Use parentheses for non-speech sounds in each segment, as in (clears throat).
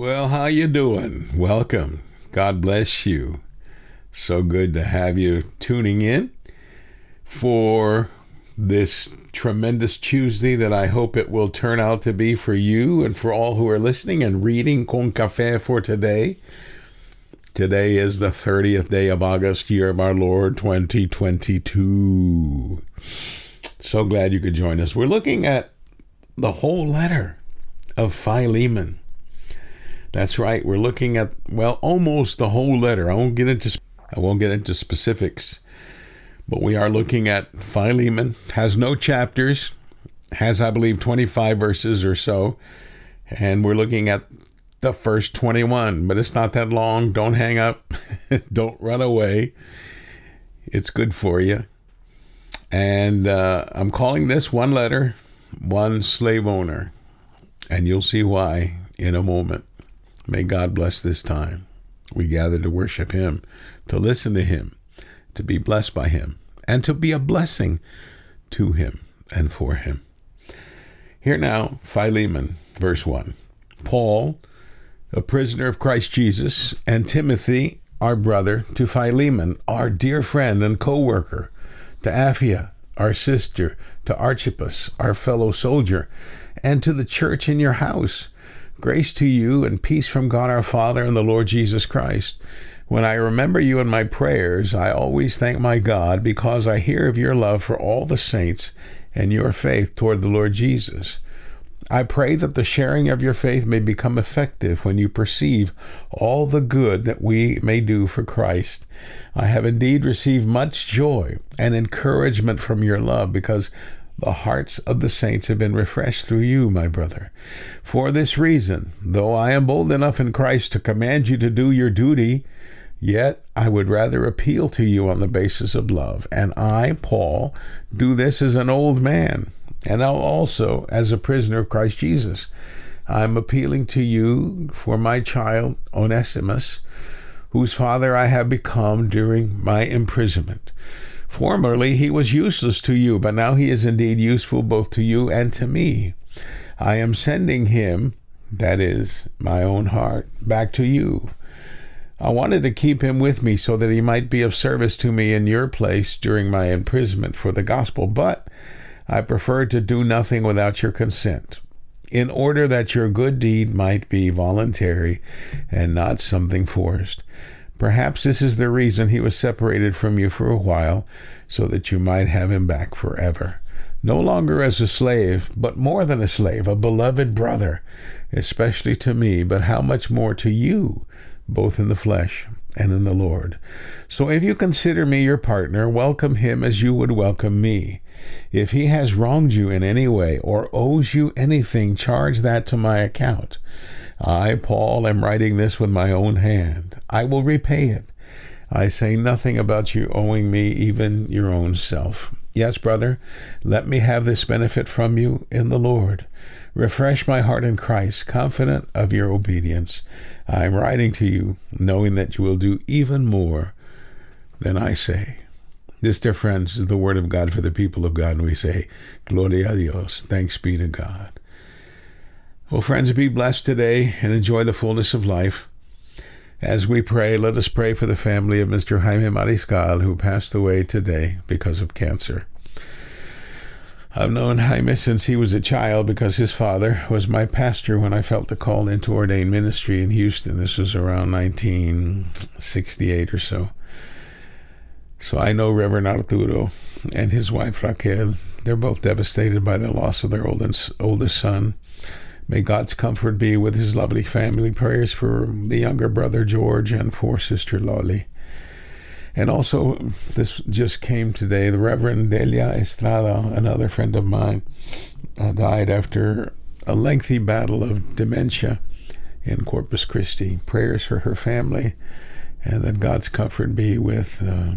Well, how you doing? Welcome. God bless you. So good to have you tuning in for this tremendous Tuesday that I hope it will turn out to be for you and for all who are listening and reading Con Café for today. Today is the 30th day of August, year of our Lord 2022. So glad you could join us. We're looking at the whole letter of Philemon. That's right. We're looking at well, almost the whole letter. I won't get into I won't get into specifics, but we are looking at Philemon. Has no chapters. Has I believe 25 verses or so, and we're looking at the first 21. But it's not that long. Don't hang up. (laughs) Don't run away. It's good for you. And uh, I'm calling this one letter, one slave owner, and you'll see why in a moment. May God bless this time. We gather to worship Him, to listen to Him, to be blessed by Him, and to be a blessing to Him and for Him. Here now, Philemon, verse 1. Paul, a prisoner of Christ Jesus, and Timothy, our brother, to Philemon, our dear friend and co worker, to Apphia, our sister, to Archippus, our fellow soldier, and to the church in your house Grace to you and peace from God our Father and the Lord Jesus Christ. When I remember you in my prayers, I always thank my God because I hear of your love for all the saints and your faith toward the Lord Jesus. I pray that the sharing of your faith may become effective when you perceive all the good that we may do for Christ. I have indeed received much joy and encouragement from your love because the hearts of the saints have been refreshed through you, my brother. For this reason, though I am bold enough in Christ to command you to do your duty, yet I would rather appeal to you on the basis of love. And I, Paul, do this as an old man, and now also as a prisoner of Christ Jesus. I am appealing to you for my child, Onesimus, whose father I have become during my imprisonment. Formerly he was useless to you, but now he is indeed useful both to you and to me. I am sending him, that is, my own heart, back to you. I wanted to keep him with me so that he might be of service to me in your place during my imprisonment for the gospel, but I preferred to do nothing without your consent, in order that your good deed might be voluntary and not something forced. Perhaps this is the reason he was separated from you for a while, so that you might have him back forever. No longer as a slave, but more than a slave, a beloved brother, especially to me, but how much more to you, both in the flesh and in the Lord. So if you consider me your partner, welcome him as you would welcome me. If he has wronged you in any way or owes you anything, charge that to my account. I, Paul, am writing this with my own hand. I will repay it. I say nothing about you owing me even your own self. Yes, brother, let me have this benefit from you in the Lord. Refresh my heart in Christ, confident of your obedience. I am writing to you, knowing that you will do even more than I say. This, dear friends, is the word of God for the people of God, and we say, Gloria a Dios, thanks be to God. Well, friends, be blessed today and enjoy the fullness of life. As we pray, let us pray for the family of Mr. Jaime Mariscal, who passed away today because of cancer. I've known Jaime since he was a child because his father was my pastor when I felt the call into ordained ministry in Houston. This was around 1968 or so. So I know Reverend Arturo and his wife Raquel. They're both devastated by the loss of their oldest, oldest son. May God's comfort be with his lovely family. Prayers for the younger brother George and for sister Lolly. And also, this just came today. The Reverend Delia Estrada, another friend of mine, uh, died after a lengthy battle of dementia in Corpus Christi. Prayers for her family, and that God's comfort be with uh,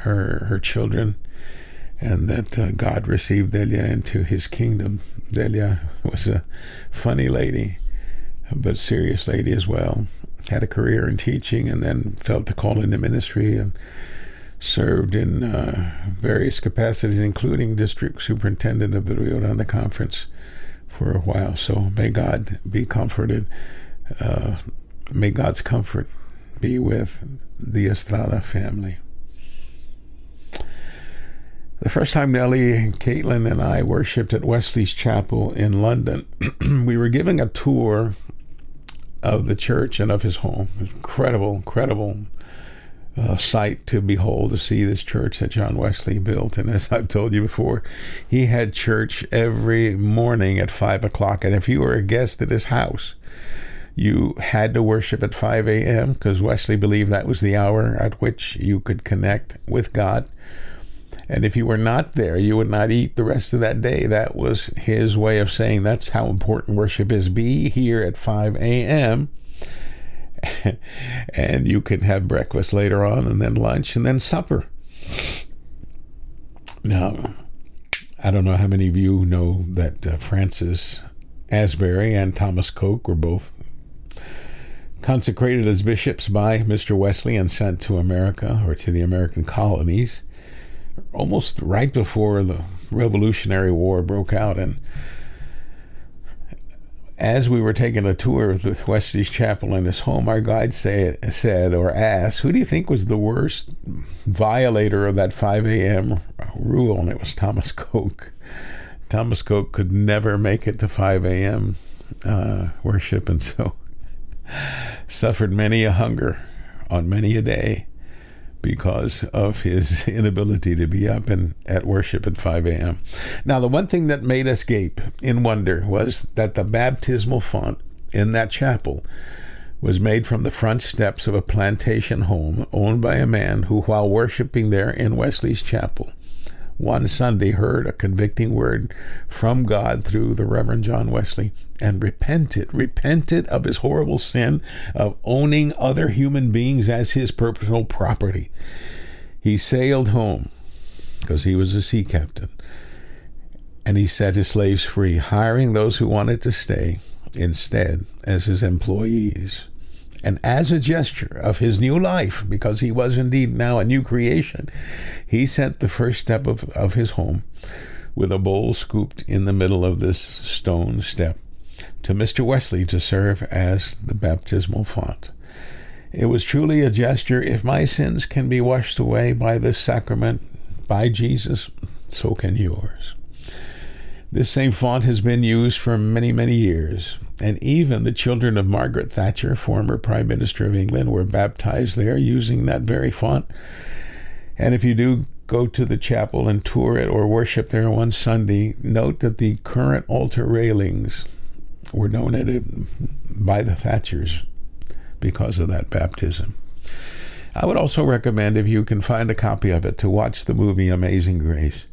her her children and that uh, God received Delia into his kingdom. Delia was a funny lady, but serious lady as well. Had a career in teaching and then felt the call into ministry and served in uh, various capacities, including district superintendent of the Rio Grande Conference for a while. So may God be comforted. Uh, may God's comfort be with the Estrada family. The first time Nellie, Caitlin, and I worshipped at Wesley's Chapel in London, (clears throat) we were giving a tour of the church and of his home. Incredible, incredible uh, sight to behold to see this church that John Wesley built. And as I've told you before, he had church every morning at five o'clock. And if you were a guest at his house, you had to worship at 5 a.m. because Wesley believed that was the hour at which you could connect with God. And if you were not there, you would not eat the rest of that day. That was his way of saying that's how important worship is. Be here at 5 a.m. (laughs) and you can have breakfast later on, and then lunch, and then supper. Now, I don't know how many of you know that uh, Francis Asbury and Thomas Coke were both consecrated as bishops by Mr. Wesley and sent to America or to the American colonies almost right before the Revolutionary War broke out. And as we were taking a tour of the Wesley's Chapel and his home, our guide say, said or asked, Who do you think was the worst violator of that 5 a.m. rule? And it was Thomas (laughs) Coke. Thomas Coke could never make it to 5 a.m. Uh, worship, and so (laughs) suffered many a hunger on many a day because of his (laughs) inability to be up and at worship at 5 a.m. Now, the one thing that made us gape in wonder was that the baptismal font in that chapel was made from the front steps of a plantation home owned by a man who, while worshiping there in Wesley's chapel, one Sunday heard a convicting word from God through the Reverend John Wesley and repented, repented of his horrible sin of owning other human beings as his personal property. He sailed home because he was a sea captain and he set his slaves free, hiring those who wanted to stay instead as his employees. And as a gesture of his new life, because he was indeed now a new creation, he sent the first step of, of his home with a bowl scooped in the middle of this stone step to Mr. Wesley to serve as the baptismal font. It was truly a gesture. If my sins can be washed away by this sacrament, by Jesus, so can yours. This same font has been used for many, many years, and even the children of Margaret Thatcher, former Prime Minister of England, were baptized there using that very font. And if you do go to the chapel and tour it or worship there one Sunday, note that the current altar railings were donated by the Thatchers because of that baptism. I would also recommend, if you can find a copy of it, to watch the movie Amazing Grace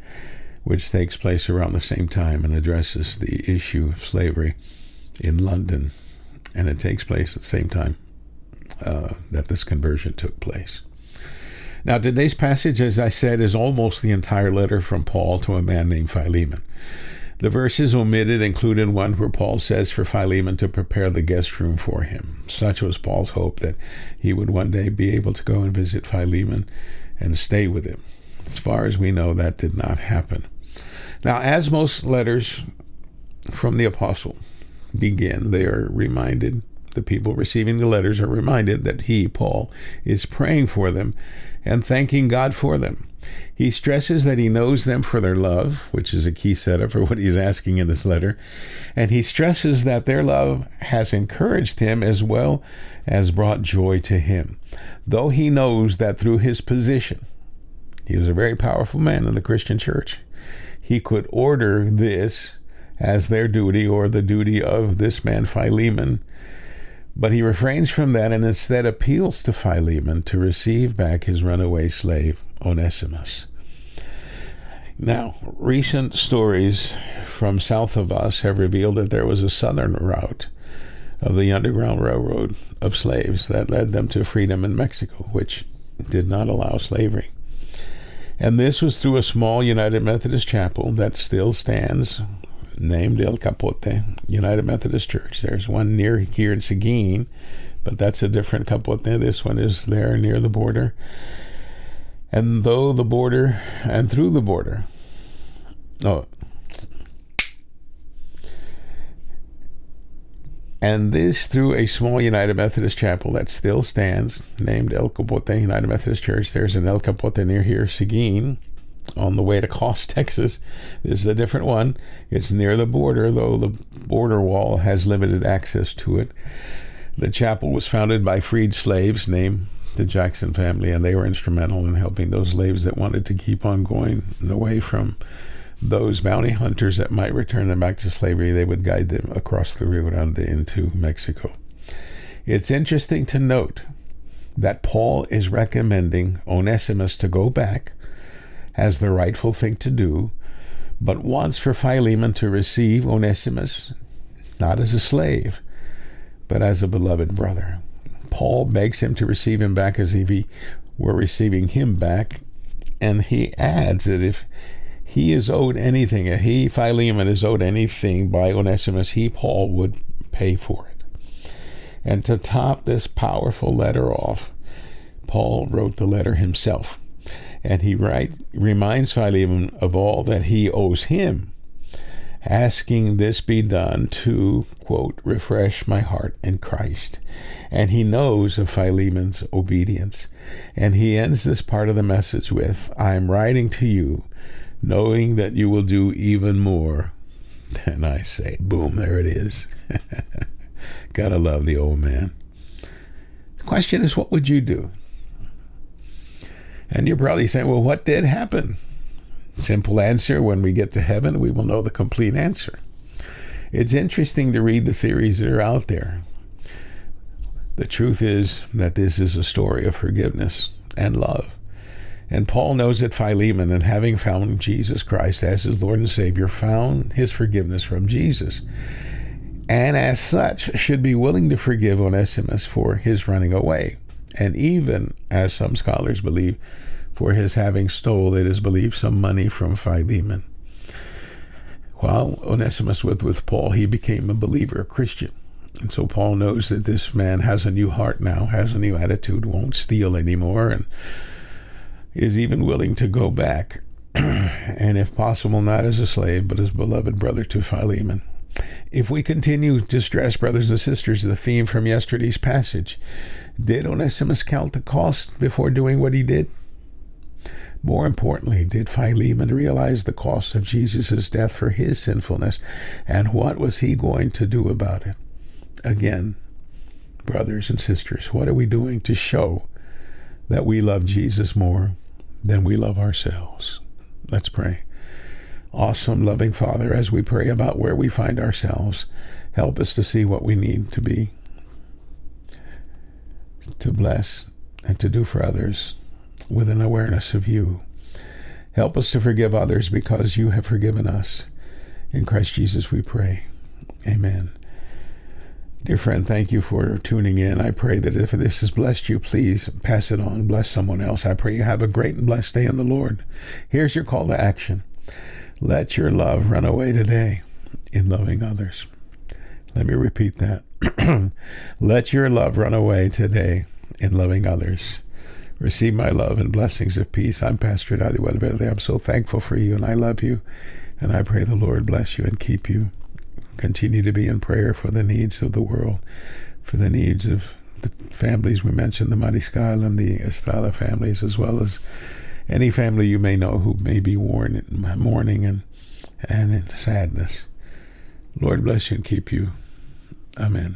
which takes place around the same time and addresses the issue of slavery in London. And it takes place at the same time uh, that this conversion took place. Now, today's passage, as I said, is almost the entire letter from Paul to a man named Philemon. The verses omitted included one where Paul says for Philemon to prepare the guest room for him. Such was Paul's hope that he would one day be able to go and visit Philemon and stay with him. As far as we know, that did not happen. Now, as most letters from the apostle begin, they are reminded, the people receiving the letters are reminded that he, Paul, is praying for them and thanking God for them. He stresses that he knows them for their love, which is a key setup for what he's asking in this letter. And he stresses that their love has encouraged him as well as brought joy to him, though he knows that through his position, he was a very powerful man in the Christian church he could order this as their duty or the duty of this man Philemon. But he refrains from that and instead appeals to Philemon to receive back his runaway slave, Onesimus. Now, recent stories from south of us have revealed that there was a southern route of the Underground Railroad of slaves that led them to freedom in Mexico, which did not allow slavery. And this was through a small United Methodist chapel that still stands, named El Capote United Methodist Church. There's one near here in Seguin, but that's a different Capote. This one is there near the border. And though the border, and through the border, oh, And this through a small United Methodist chapel that still stands, named El Capote United Methodist Church. There's an El Capote near here, Seguin, on the way to Cost, (laughs) Texas. This is a different one. It's near the border, though the border wall has limited access to it. The chapel was founded by freed slaves named the Jackson family, and they were instrumental in helping those slaves that wanted to keep on going away from those bounty hunters that might return them back to slavery. They would guide them across the Rio Grande into Mexico. It's interesting to note that Paul is recommending Onesimus to go back as the rightful thing to do, but wants for Philemon to receive Onesimus not as a slave, but as a beloved brother. Paul begs him to receive him back as if he were receiving him back. And he adds that if he is owed anything, he, Philemon, is owed anything by Onesimus, he, Paul, would pay for it. And to top this powerful letter off, Paul wrote the letter himself. And he write, reminds Philemon of all that he owes him asking this be done to, quote, refresh my heart in Christ. And he knows of Philemon's obedience. And he ends this part of the message with, I am writing to you, knowing that you will do even more than I say. Boom, there it is. (laughs) Gotta love the old man. The question is, what would you do? And you're probably saying, well, what did happen? Simple answer when we get to heaven, we will know the complete answer. It's interesting to read the theories that are out there. The truth is that this is a story of forgiveness and love. And Paul knows that Philemon, and having found Jesus Christ as his Lord and Savior, found his forgiveness from Jesus. And as such, should be willing to forgive Onesimus for his running away. And even, as some scholars believe, for his having stole, it is believed, some money from Philemon. While Onesimus was with Paul, he became a believer, a Christian. And so Paul knows that this man has a new heart now, has a new attitude, won't steal anymore, and is even willing to go back, (clears throat) and if possible, not as a slave, but as beloved brother to Philemon. If we continue to stress, brothers and sisters, the theme from yesterday's passage, did Onesimus count the cost before doing what he did? More importantly, did Philemon realize the cost of Jesus' death for his sinfulness, and what was he going to do about it? Again, brothers and sisters, what are we doing to show that we love Jesus more than we love ourselves? Let's pray. Awesome, loving Father, as we pray about where we find ourselves, help us to see what we need to be, to bless, and to do for others with an awareness of you. Help us to forgive others because you have forgiven us. In Christ Jesus we pray. Amen. Dear friend, thank you for tuning in. I pray that if this has blessed you, please pass it on. Bless someone else. I pray you have a great and blessed day in the Lord. Here's your call to action let your love run away today in loving others. Let me repeat that. (clears throat) let your love run away today in loving others. Receive my love and blessings of peace. I'm Pastor Dadi Weatherbetter. I'm so thankful for you and I love you. And I pray the Lord bless you and keep you. Continue to be in prayer for the needs of the world, for the needs of the families we mentioned, the Mariscal and the Estrada families, as well as any family you may know who may be worn, in mourning and, and in sadness. Lord bless you and keep you. Amen.